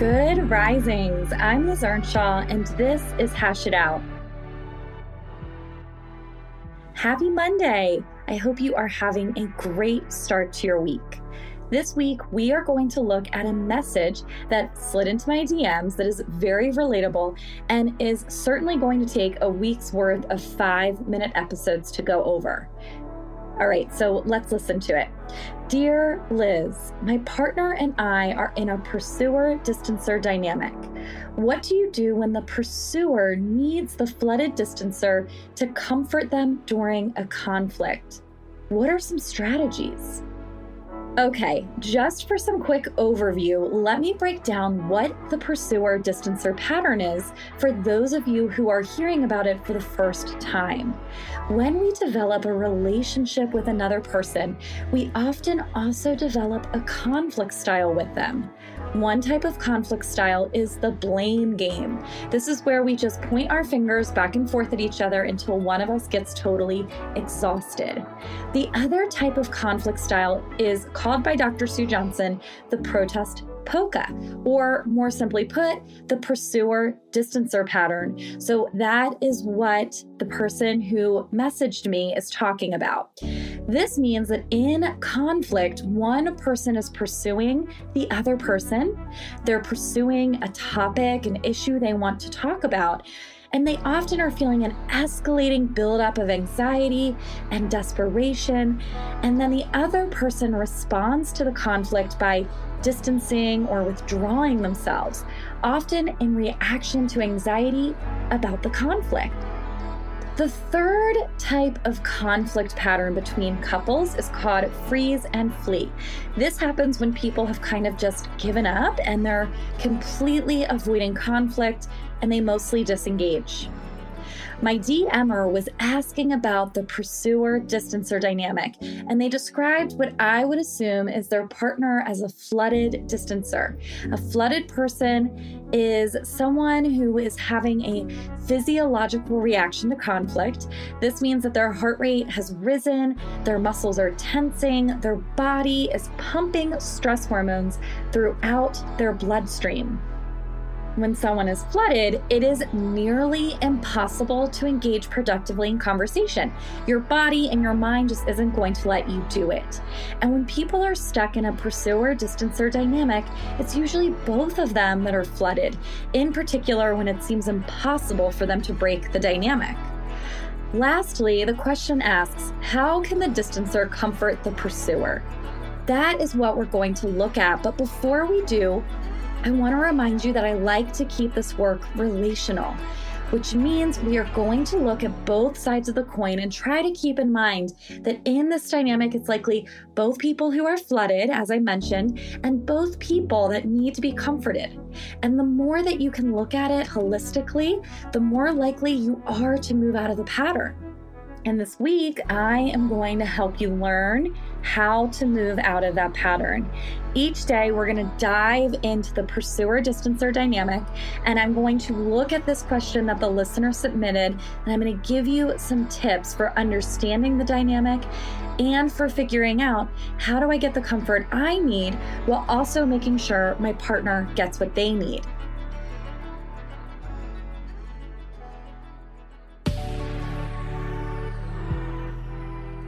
Good risings. I'm Liz Earnshaw, and this is Hash It Out. Happy Monday. I hope you are having a great start to your week. This week, we are going to look at a message that slid into my DMs that is very relatable and is certainly going to take a week's worth of five minute episodes to go over. All right, so let's listen to it. Dear Liz, my partner and I are in a pursuer distancer dynamic. What do you do when the pursuer needs the flooded distancer to comfort them during a conflict? What are some strategies? Okay, just for some quick overview, let me break down what the pursuer distancer pattern is for those of you who are hearing about it for the first time. When we develop a relationship with another person, we often also develop a conflict style with them. One type of conflict style is the blame game. This is where we just point our fingers back and forth at each other until one of us gets totally exhausted. The other type of conflict style is called by Dr. Sue Johnson the protest polka, or more simply put, the pursuer distancer pattern. So that is what the person who messaged me is talking about. This means that in conflict, one person is pursuing the other person, they're pursuing a topic, an issue they want to talk about and they often are feeling an escalating buildup of anxiety and desperation. And then the other person responds to the conflict by distancing or withdrawing themselves, often in reaction to anxiety about the conflict. The third type of conflict pattern between couples is called freeze and flee. This happens when people have kind of just given up and they're completely avoiding conflict and they mostly disengage. My DMer was asking about the pursuer distancer dynamic, and they described what I would assume is their partner as a flooded distancer. A flooded person is someone who is having a physiological reaction to conflict. This means that their heart rate has risen, their muscles are tensing, their body is pumping stress hormones throughout their bloodstream when someone is flooded, it is nearly impossible to engage productively in conversation. Your body and your mind just isn't going to let you do it. And when people are stuck in a pursuer distancer dynamic, it's usually both of them that are flooded, in particular when it seems impossible for them to break the dynamic. Lastly, the question asks How can the distancer comfort the pursuer? That is what we're going to look at. But before we do, I want to remind you that I like to keep this work relational, which means we are going to look at both sides of the coin and try to keep in mind that in this dynamic, it's likely both people who are flooded, as I mentioned, and both people that need to be comforted. And the more that you can look at it holistically, the more likely you are to move out of the pattern. And this week, I am going to help you learn how to move out of that pattern. Each day, we're going to dive into the pursuer distancer dynamic, and I'm going to look at this question that the listener submitted, and I'm going to give you some tips for understanding the dynamic and for figuring out how do I get the comfort I need while also making sure my partner gets what they need.